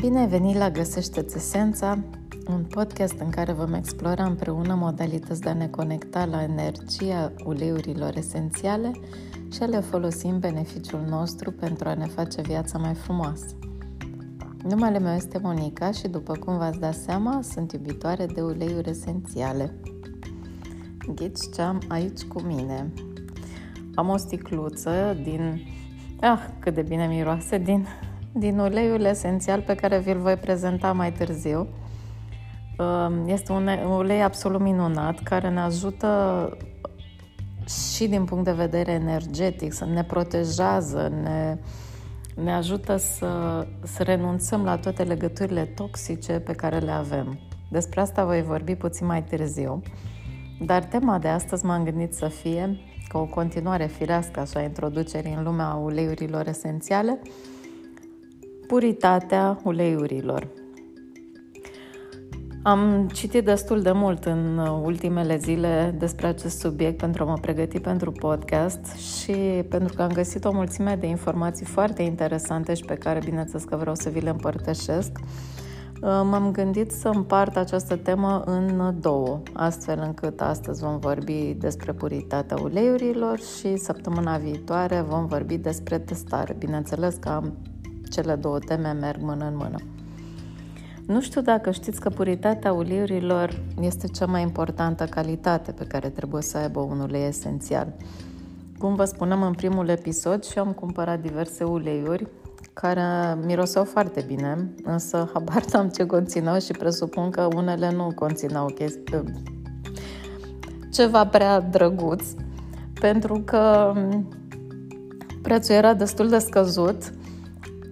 Bine ai venit la Găsește-ți Esența, un podcast în care vom explora împreună modalități de a ne conecta la energia uleiurilor esențiale și a le folosi în beneficiul nostru pentru a ne face viața mai frumoasă. Numele meu este Monica și, după cum v-ați dat seama, sunt iubitoare de uleiuri esențiale. Ghiți ce am aici cu mine. Am o sticluță din... Ah, cât de bine miroase! Din din uleiul esențial pe care vi-l voi prezenta mai târziu. Um, este un ulei absolut minunat care ne ajută și din punct de vedere energetic, să ne protejează, ne, ne ajută să, să renunțăm la toate legăturile toxice pe care le avem. Despre asta voi vorbi puțin mai târziu. Dar tema de astăzi m-am gândit să fie, ca o continuare firească așa introducerii în lumea uleiurilor esențiale, Puritatea uleiurilor. Am citit destul de mult în ultimele zile despre acest subiect pentru a mă pregăti pentru podcast și pentru că am găsit o mulțime de informații foarte interesante și pe care, bineînțeles că vreau să vi le împărtășesc, m-am gândit să împart această temă în două, astfel încât astăzi vom vorbi despre puritatea uleiurilor și săptămâna viitoare vom vorbi despre testare. Bineînțeles că am cele două teme merg mână în mână. Nu știu dacă știți că puritatea uleiurilor este cea mai importantă calitate pe care trebuie să aibă un ulei esențial. Cum vă spuneam în primul episod și am cumpărat diverse uleiuri care miroseau foarte bine, însă habar n-am ce conțineau și presupun că unele nu conțineau chestii, ceva prea drăguț, pentru că prețul era destul de scăzut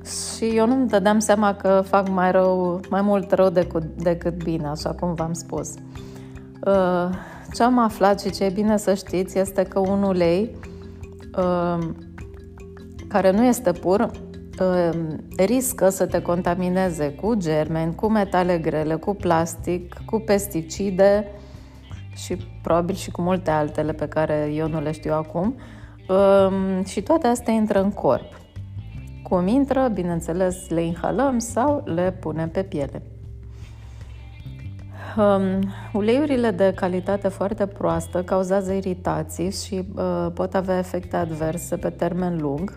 și eu nu-mi dădeam seama că fac mai rău, mai mult rău decât, decât bine, așa cum v-am spus. Uh, ce am aflat și ce e bine să știți este că un ulei uh, care nu este pur uh, riscă să te contamineze cu germeni, cu metale grele, cu plastic, cu pesticide și probabil și cu multe altele pe care eu nu le știu acum. Și toate astea intră în corp. Cum intră, bineînțeles, le inhalăm sau le punem pe piele. Um, uleiurile de calitate foarte proastă cauzează iritații și uh, pot avea efecte adverse pe termen lung,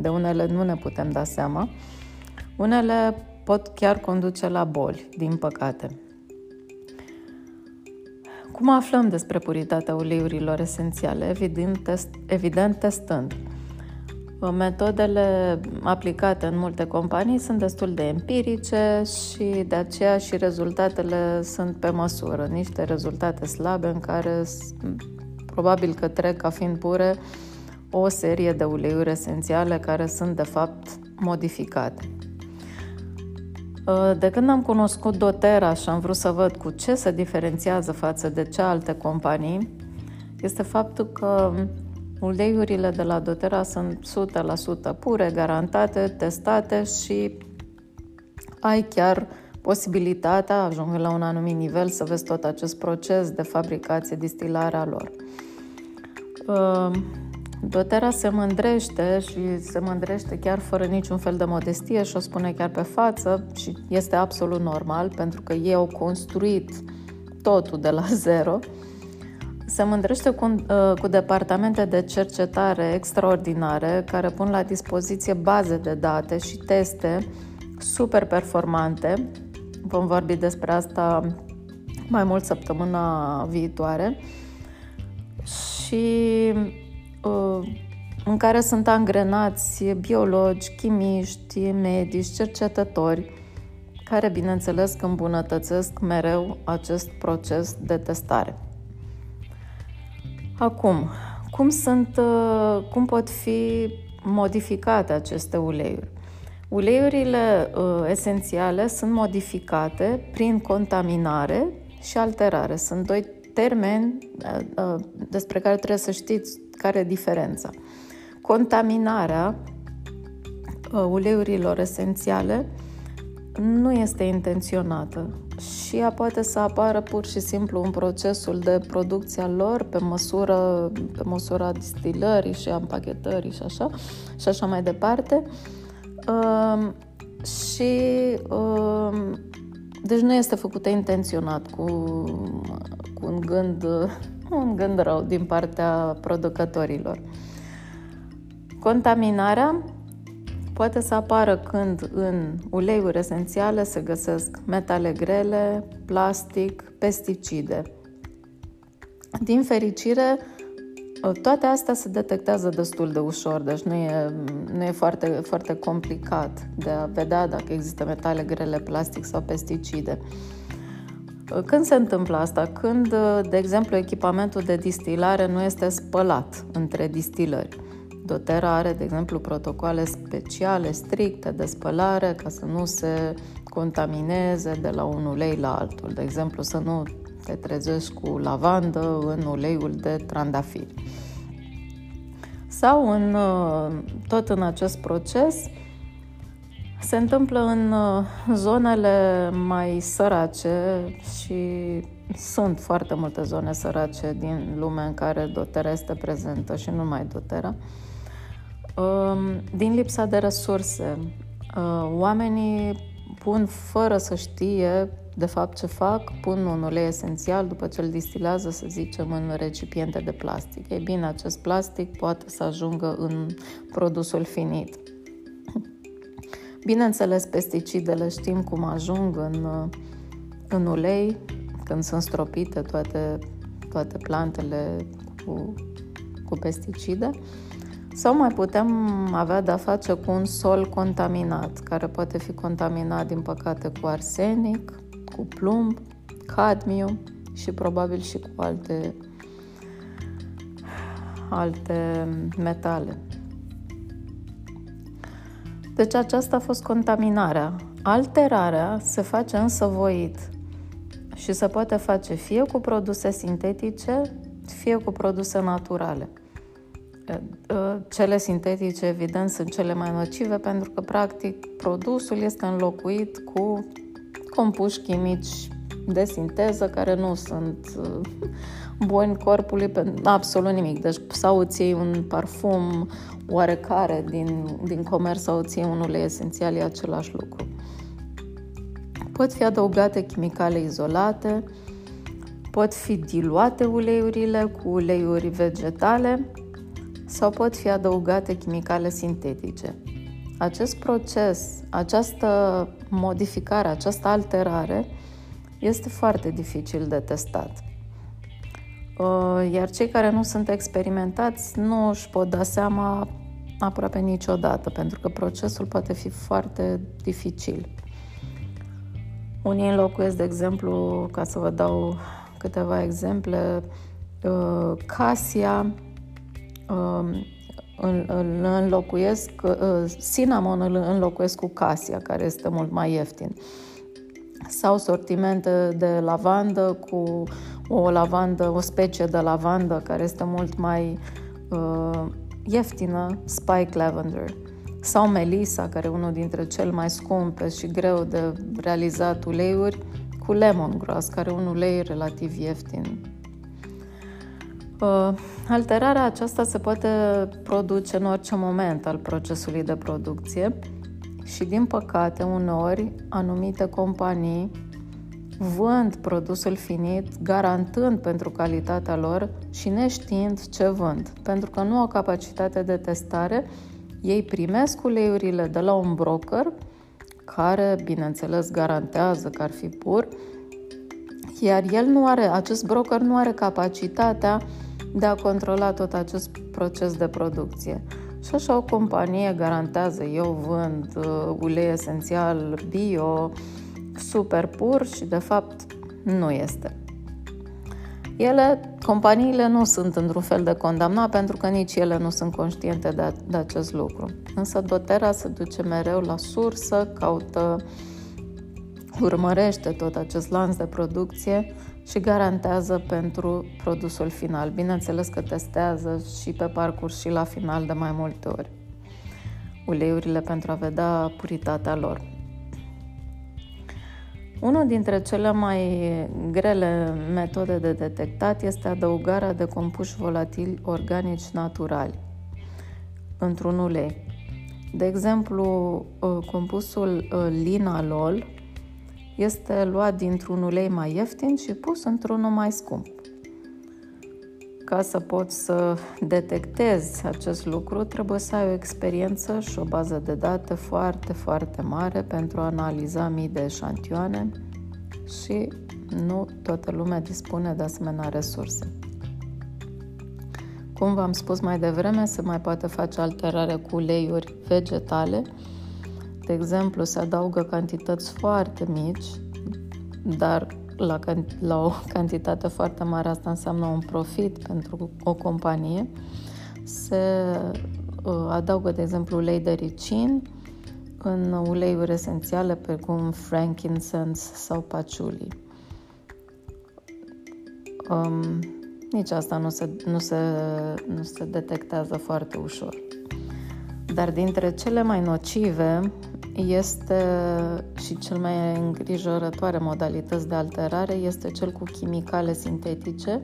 de unele nu ne putem da seama. Unele pot chiar conduce la boli, din păcate. Cum aflăm despre puritatea uleiurilor esențiale? Evident, test, evident testând. Metodele aplicate în multe companii sunt destul de empirice și de aceea și rezultatele sunt pe măsură, niște rezultate slabe în care probabil că trec ca fiind pure o serie de uleiuri esențiale care sunt de fapt modificate. De când am cunoscut doTERRA și am vrut să văd cu ce se diferențiază față de cealaltă companii, este faptul că Uleiurile de la doTERRA sunt 100% pure, garantate, testate și ai chiar posibilitatea, ajungând la un anumit nivel, să vezi tot acest proces de fabricație, distilare a lor. Uh, doTERRA se mândrește și se mândrește chiar fără niciun fel de modestie și o spune chiar pe față și este absolut normal pentru că ei au construit totul de la zero se mândrește cu, uh, cu departamente de cercetare extraordinare care pun la dispoziție baze de date și teste super performante. Vom vorbi despre asta mai mult săptămâna viitoare. Și uh, în care sunt angrenați biologi, chimiști, medici, cercetători, care, bineînțeles, îmbunătățesc mereu acest proces de testare. Acum, cum, sunt, uh, cum pot fi modificate aceste uleiuri? Uleiurile uh, esențiale sunt modificate prin contaminare și alterare. Sunt doi termeni uh, uh, despre care trebuie să știți care e diferența. Contaminarea uh, uleiurilor esențiale nu este intenționată și ea poate să apară pur și simplu în procesul de producție a lor pe măsură, pe măsura distilării și a împachetării și așa, și așa mai departe. Ehm, și uh, deci nu este făcută intenționat cu, cu un gând un gând rău din partea producătorilor. Contaminarea poate să apară când în uleiuri esențiale se găsesc metale grele, plastic, pesticide. Din fericire, toate astea se detectează destul de ușor, deci nu e, nu e foarte, foarte complicat de a vedea dacă există metale grele, plastic sau pesticide. Când se întâmplă asta? Când, de exemplu, echipamentul de distilare nu este spălat între distilări. Dotera are, de exemplu, protocoale speciale, stricte de spălare ca să nu se contamineze de la un ulei la altul. De exemplu, să nu te trezești cu lavandă în uleiul de trandafiri. Sau în, tot în acest proces se întâmplă în uh, zonele mai sărace și sunt foarte multe zone sărace din lume în care dotera este prezentă și nu numai dotera. Um, din lipsa de resurse, uh, oamenii pun fără să știe de fapt ce fac, pun un ulei esențial după ce îl distilează, să zicem, în recipiente de plastic. Ei bine, acest plastic poate să ajungă în produsul finit. Bineînțeles, pesticidele știm cum ajung în, în ulei când sunt stropite toate, toate plantele cu, cu pesticide. Sau mai putem avea de-a face cu un sol contaminat, care poate fi contaminat, din păcate, cu arsenic, cu plumb, cadmiu și probabil și cu alte, alte metale. Deci aceasta a fost contaminarea. Alterarea se face însă voit și se poate face fie cu produse sintetice, fie cu produse naturale. Cele sintetice, evident, sunt cele mai nocive pentru că, practic, produsul este înlocuit cu compuși chimici de sinteză care nu sunt buni corpului pe absolut nimic. Deci sau îți iei un parfum oarecare din, din comerț sau îți iei un ulei esențial, e același lucru. Pot fi adăugate chimicale izolate, pot fi diluate uleiurile cu uleiuri vegetale sau pot fi adăugate chimicale sintetice. Acest proces, această modificare, această alterare este foarte dificil de testat. Uh, iar cei care nu sunt experimentați nu își pot da seama aproape niciodată, pentru că procesul poate fi foarte dificil. Unii înlocuiesc, de exemplu, ca să vă dau câteva exemple, uh, casia um, îl înlocuiesc, uh, cinnamon îl înlocuiesc cu casia, care este mult mai ieftin. Sau sortimente de lavandă cu o lavandă, o specie de lavandă care este mult mai uh, ieftină, Spike Lavender. Sau Melissa, care e unul dintre cel mai scumpe și greu de realizat uleiuri, cu lemongrass, care e un ulei relativ ieftin. Uh, alterarea aceasta se poate produce în orice moment al procesului de producție și, din păcate, uneori, anumite companii vând produsul finit, garantând pentru calitatea lor și neștiind ce vând. Pentru că nu au capacitate de testare, ei primesc uleiurile de la un broker care, bineînțeles, garantează că ar fi pur, iar el nu are, acest broker nu are capacitatea de a controla tot acest proces de producție. Și așa o companie garantează, eu vând uh, ulei esențial bio, super pur și de fapt nu este. Ele, companiile nu sunt într-un fel de condamnat pentru că nici ele nu sunt conștiente de, de acest lucru. Însă dotera se duce mereu la sursă, caută, urmărește tot acest lanț de producție și garantează pentru produsul final. Bineînțeles că testează și pe parcurs și la final de mai multe ori uleiurile pentru a vedea puritatea lor. Una dintre cele mai grele metode de detectat este adăugarea de compuși volatili organici naturali într-un ulei. De exemplu, uh, compusul uh, linalol este luat dintr-un ulei mai ieftin și pus într-unul mai scump. Ca să poți să detectezi acest lucru, trebuie să ai o experiență și o bază de date foarte, foarte mare pentru a analiza mii de eșantioane și nu toată lumea dispune de asemenea resurse. Cum v-am spus mai devreme, se mai poate face alterare cu uleiuri vegetale. De exemplu, se adaugă cantități foarte mici, dar la, la o cantitate foarte mare asta înseamnă un profit pentru o companie. Se uh, adaugă, de exemplu, ulei de ricin în uleiuri esențiale precum frankincense sau patchouli. Um, nici asta nu se, nu, se, nu se detectează foarte ușor. Dar dintre cele mai nocive este și cel mai îngrijorătoare modalități de alterare este cel cu chimicale sintetice,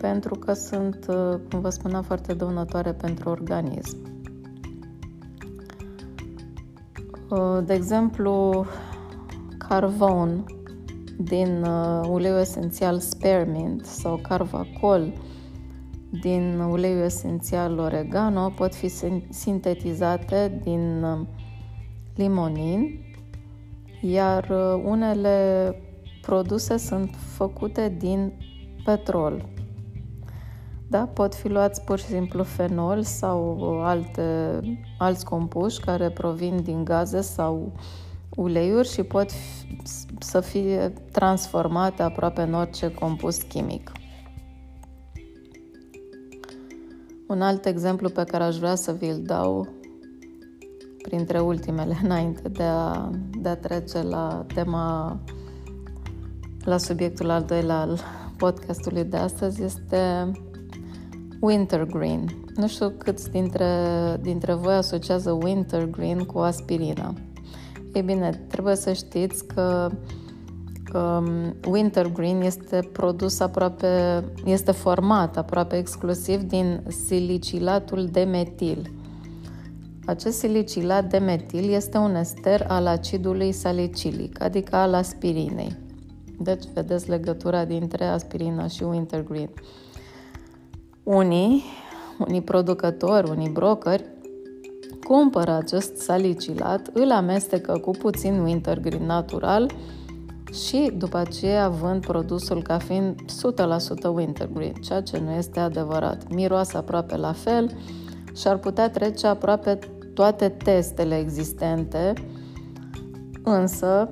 pentru că sunt, cum vă spuneam, foarte dăunătoare pentru organism. De exemplu, carvon din uh, uleiul esențial spearmint sau carvacol din uleiul esențial oregano pot fi sintetizate din uh, limonin, iar uh, unele produse sunt făcute din petrol. Da, pot fi luați pur și simplu fenol sau alte, alți compuși care provin din gaze sau uleiuri și pot să fie transformate aproape în orice compus chimic. Un alt exemplu pe care aș vrea să vi-l dau printre ultimele înainte de a, de a trece la tema la subiectul al doilea al podcastului de astăzi este wintergreen. Nu știu câți dintre, dintre voi asociază wintergreen cu aspirina. Ei bine, trebuie să știți că um, Wintergreen este produs aproape, este format aproape exclusiv din silicilatul de metil. Acest silicilat de metil este un ester al acidului salicilic, adică al aspirinei. Deci, vedeți legătura dintre aspirina și wintergreen. Unii, unii producători, unii brokeri cumpără acest salicilat, îl amestecă cu puțin wintergreen natural și după aceea vând produsul ca fiind 100% wintergreen, ceea ce nu este adevărat. Miroase aproape la fel și ar putea trece aproape toate testele existente, însă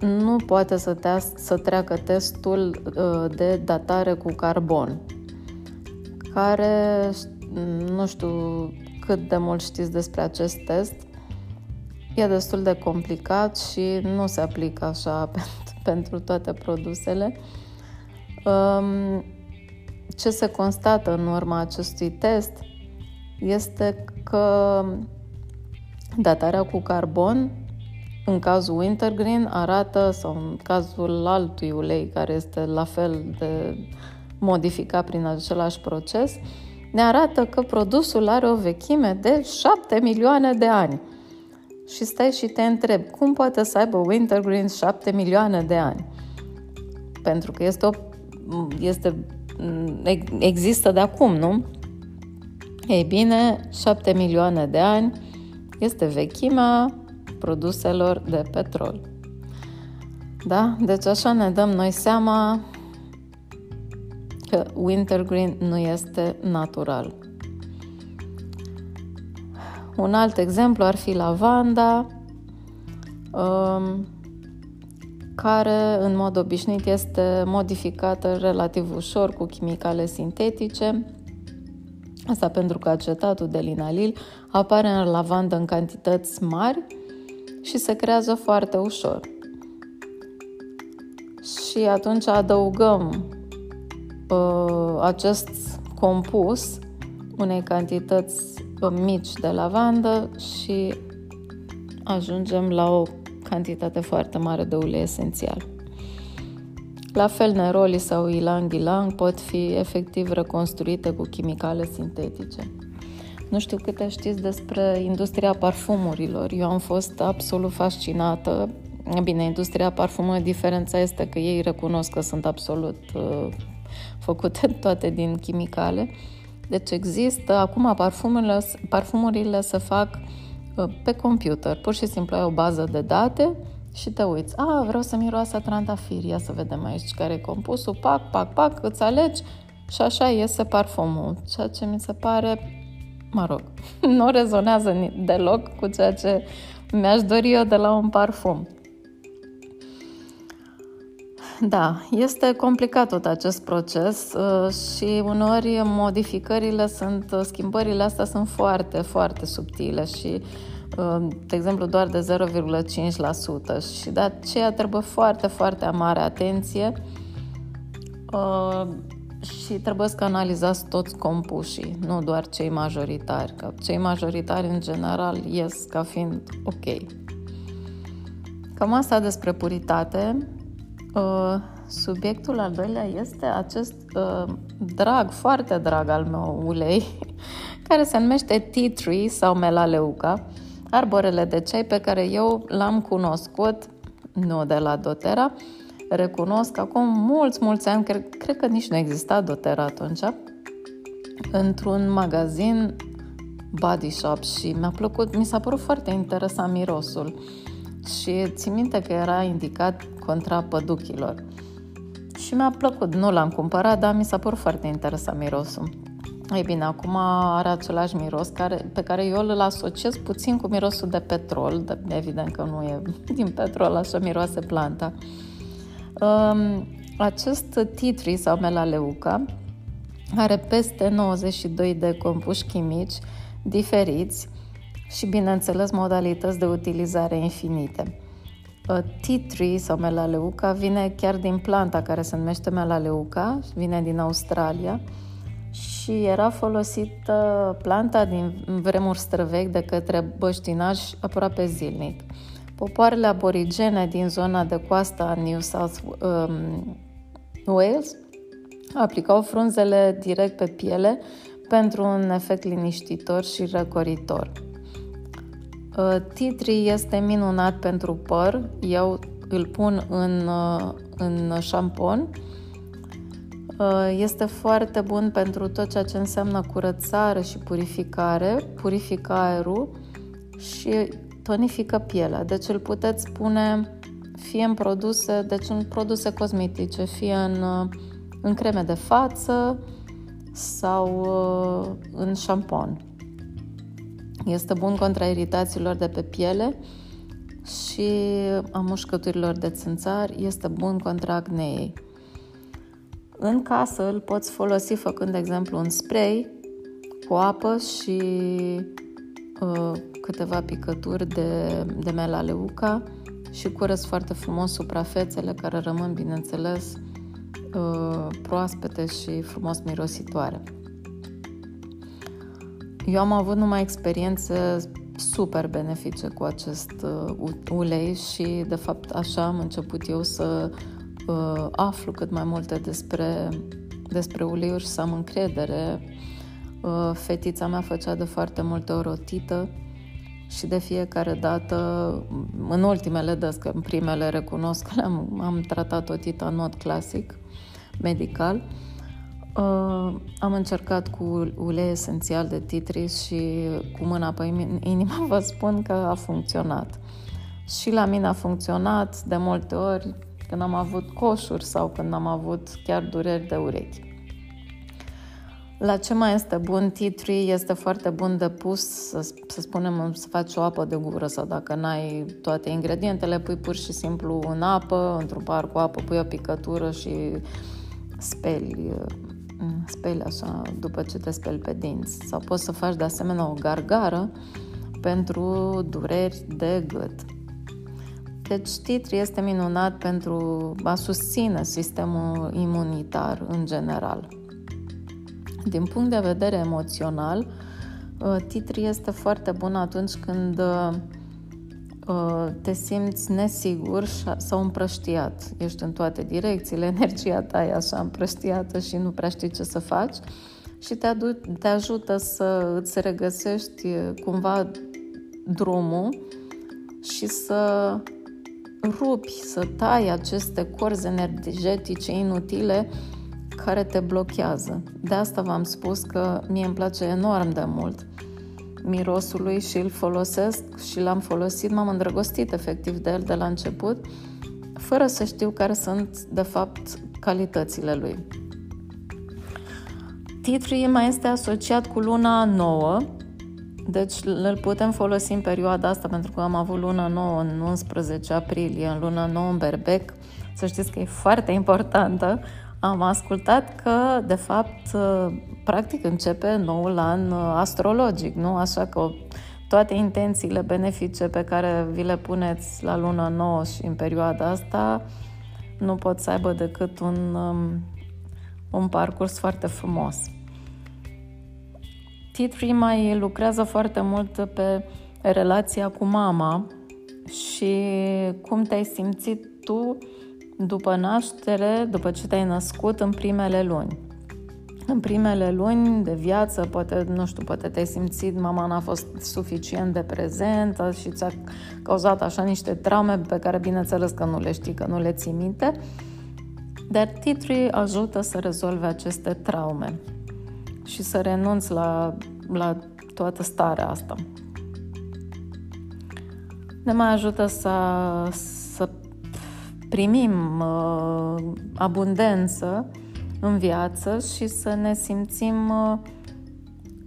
nu poate să, te- să treacă testul uh, de datare cu carbon, care, nu știu, cât de mult știți despre acest test. E destul de complicat și nu se aplică așa pentru, pentru toate produsele. Um, ce se constată în urma acestui test este că datarea cu carbon în cazul Wintergreen arată, sau în cazul altui ulei care este la fel de modificat prin același proces, ne arată că produsul are o vechime de 7 milioane de ani. Și stai și te întreb, cum poate să aibă Wintergreen 7 milioane de ani? Pentru că este, o, este există de acum, nu? Ei bine, 7 milioane de ani este vechimea produselor de petrol. Da? Deci așa ne dăm noi seama că wintergreen nu este natural. Un alt exemplu ar fi lavanda, um, care în mod obișnuit este modificată relativ ușor cu chimicale sintetice. Asta pentru că acetatul de linalil apare în lavandă în cantități mari și se creează foarte ușor. Și atunci adăugăm uh, acest compus unei cantități uh, mici de lavandă și ajungem la o cantitate foarte mare de ulei esențial. La fel, neroli sau ilang-ilang pot fi efectiv reconstruite cu chimicale sintetice. Nu știu câte știți despre industria parfumurilor. Eu am fost absolut fascinată. Bine, industria parfumului, diferența este că ei recunosc că sunt absolut uh, făcute toate din chimicale. Deci există, acum parfumurile, parfumurile se fac uh, pe computer. Pur și simplu ai o bază de date și te uiți. A, vreau să miroasă trandafir. Ia să vedem aici care e compusul. Pac, pac, pac, îți alegi și așa iese parfumul. Ceea ce mi se pare, mă rog, nu rezonează deloc cu ceea ce mi-aș dori eu de la un parfum. Da, este complicat tot acest proces uh, și uneori modificările sunt, uh, schimbările astea sunt foarte, foarte subtile și uh, de exemplu doar de 0,5% și de aceea trebuie foarte, foarte mare atenție și trebuie să analizați toți compușii, nu doar cei majoritari, că cei majoritari în general ies ca fiind ok. Cam asta despre puritate. Uh, subiectul al doilea este acest uh, drag, foarte drag al meu ulei, care se numește tea tree sau melaleuca, arborele de ceai pe care eu l-am cunoscut, nu de la doTERRA, recunosc acum mulți, mulți ani, cred, cred că nici nu exista doTERRA atunci, într-un magazin body shop și mi-a plăcut, mi s-a părut foarte interesant mirosul și țin minte că era indicat contra păduchilor. Și mi-a plăcut, nu l-am cumpărat, dar mi s-a părut foarte interesant mirosul. Ei bine, acum are același miros care, pe care eu îl asociez puțin cu mirosul de petrol, de, evident că nu e din petrol, așa miroase planta. Um, acest titri sau melaleuca are peste 92 de compuși chimici diferiți și, bineînțeles, modalități de utilizare infinite. Tea tree sau melaleuca vine chiar din planta care se numește melaleuca, vine din Australia și era folosită planta din vremuri străvechi de către băștinași aproape zilnic. Popoarele aborigene din zona de coastă a New South um, Wales aplicau frunzele direct pe piele pentru un efect liniștitor și răcoritor. Uh, Titri este minunat pentru păr. Eu îl pun în, uh, în șampon. Uh, este foarte bun pentru tot ceea ce înseamnă curățare și purificare, purifică aerul și tonifică pielea. Deci îl puteți pune fie în produse, deci în produse cosmetice, fie în, în creme de față sau în șampon. Este bun contra iritațiilor de pe piele și a mușcăturilor de țânțari, este bun contra acneei. În casă îl poți folosi făcând, de exemplu, un spray cu apă și uh, câteva picături de, de melaleuca și curăț foarte frumos suprafețele care rămân, bineînțeles, uh, proaspete și frumos mirositoare. Eu am avut numai experiențe super benefice cu acest uh, ulei și, de fapt, așa am început eu să uh, aflu cât mai multe despre, despre uleiuri și să am încredere. Uh, fetița mea făcea de foarte multe ori o tită și de fiecare dată, în ultimele dăți, că în primele recunosc că am, am tratat o tită în mod clasic, medical, uh, Uh, am încercat cu ulei esențial de titris și cu mâna pe inima vă spun că a funcționat. Și la mine a funcționat de multe ori când am avut coșuri sau când am avut chiar dureri de urechi. La ce mai este bun? Tea tree este foarte bun de pus, să, să spunem, să faci o apă de gură sau dacă n-ai toate ingredientele, pui pur și simplu în apă, într-un par cu apă, pui o picătură și speli speli așa după ce te speli pe dinți. Sau poți să faci de asemenea o gargară pentru dureri de gât. Deci titri este minunat pentru a susține sistemul imunitar în general. Din punct de vedere emoțional, uh, titri este foarte bun atunci când uh, Uh, te simți nesigur sau împrăștiat. Ești în toate direcțiile, energia ta e așa împrăștiată și nu prea știi ce să faci. și te, adu- te ajută să îți regăsești cumva drumul și să rupi, să tai aceste corzi energetice inutile care te blochează. De asta v-am spus că mie îmi place enorm de mult mirosul lui și îl folosesc și l-am folosit, m-am îndrăgostit efectiv de el de la început, fără să știu care sunt de fapt calitățile lui. Tea mai este asociat cu luna nouă, deci îl putem folosi în perioada asta pentru că am avut luna nouă în 11 aprilie, în luna nouă în berbec. Să știți că e foarte importantă. Am ascultat că, de fapt, practic începe noul an astrologic, nu? Așa că toate intențiile benefice pe care vi le puneți la luna nouă și în perioada asta nu pot să aibă decât un, um, un parcurs foarte frumos. T3 mai lucrează foarte mult pe relația cu mama și cum te-ai simțit tu după naștere, după ce te-ai născut în primele luni. În primele luni de viață, poate, nu știu, poate te-ai simțit, mama n-a fost suficient de prezentă și ți-a cauzat așa niște traume pe care, bineînțeles, că nu le știi, că nu le ții minte. Dar titrii ajută să rezolve aceste traume și să renunți la, la toată starea asta. Ne mai ajută să, să primim uh, abundență în viață și să ne simțim uh,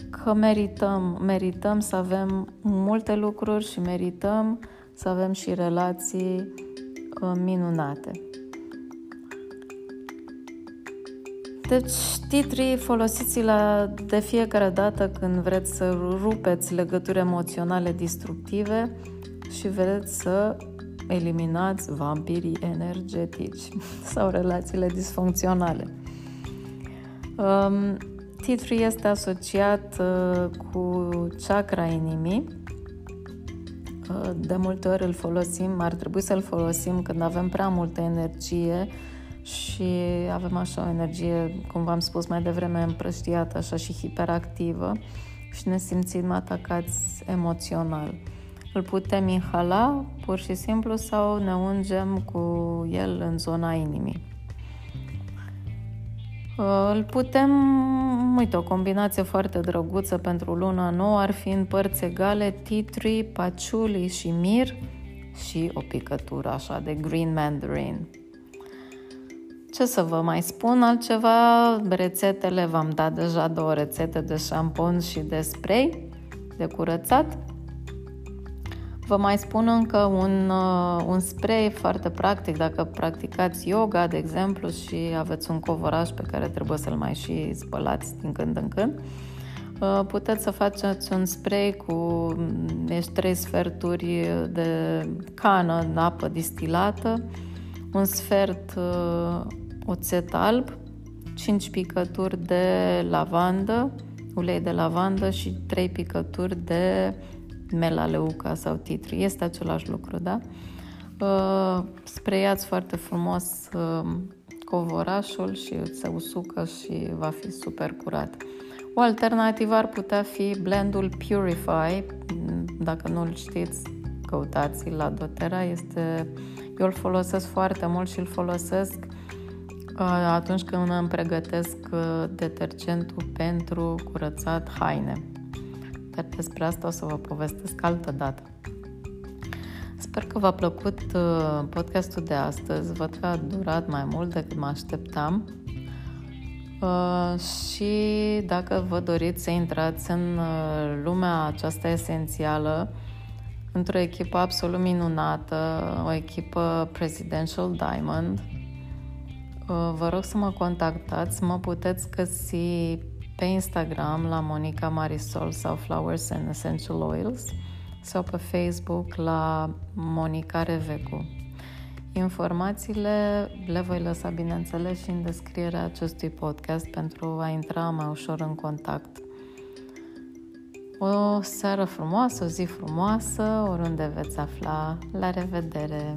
că merităm, merităm să avem multe lucruri și merităm să avem și relații uh, minunate. Deci, titrii folosiți-la de fiecare dată când vreți să rupeți legături emoționale destructive și vreți să eliminați vampirii energetici sau relațiile disfuncționale. Um, titlul este asociat uh, cu chakra inimii. Uh, de multe ori îl folosim, ar trebui să-l folosim când avem prea multă energie și avem așa o energie, cum v-am spus mai devreme, împrăștiată așa și hiperactivă și ne simțim atacați emoțional. Îl putem inhala pur și simplu sau ne ungem cu el în zona inimii. Îl putem, uite, o combinație foarte drăguță pentru luna nouă ar fi în părți egale titri, paciuli și mir și o picătură așa de green mandarin. Ce să vă mai spun altceva? Rețetele, v-am dat deja două rețete de șampon și de spray de curățat. Vă mai spun încă un, uh, un spray foarte practic dacă practicați yoga, de exemplu, și aveți un covoraș pe care trebuie să-l mai și spălați din când în când. Uh, puteți să faceți un spray cu ești trei sferturi de cană, apă distilată, un sfert uh, oțet alb, 5 picături de lavandă, ulei de lavandă și 3 picături de melaleuca sau titri. Este același lucru, da? Uh, spreiați foarte frumos uh, covorașul și se usucă și va fi super curat. O alternativă ar putea fi blendul Purify. Dacă nu-l știți, căutați la doTERRA. Este... Eu îl folosesc foarte mult și îl folosesc uh, atunci când îmi pregătesc uh, detergentul pentru curățat haine dar despre asta o să vă povestesc altă dată. Sper că v-a plăcut uh, podcastul de astăzi. Văd că a durat mai mult decât mă așteptam. Uh, și dacă vă doriți să intrați în uh, lumea aceasta esențială, într-o echipă absolut minunată, o echipă Presidential Diamond, vă rog să mă contactați. Mă puteți găsi pe Instagram la Monica Marisol sau Flowers and Essential Oils sau pe Facebook la Monica Revecu. Informațiile le voi lăsa, bineînțeles, și în descrierea acestui podcast pentru a intra mai ușor în contact. O seară frumoasă, o zi frumoasă, oriunde veți afla. La revedere!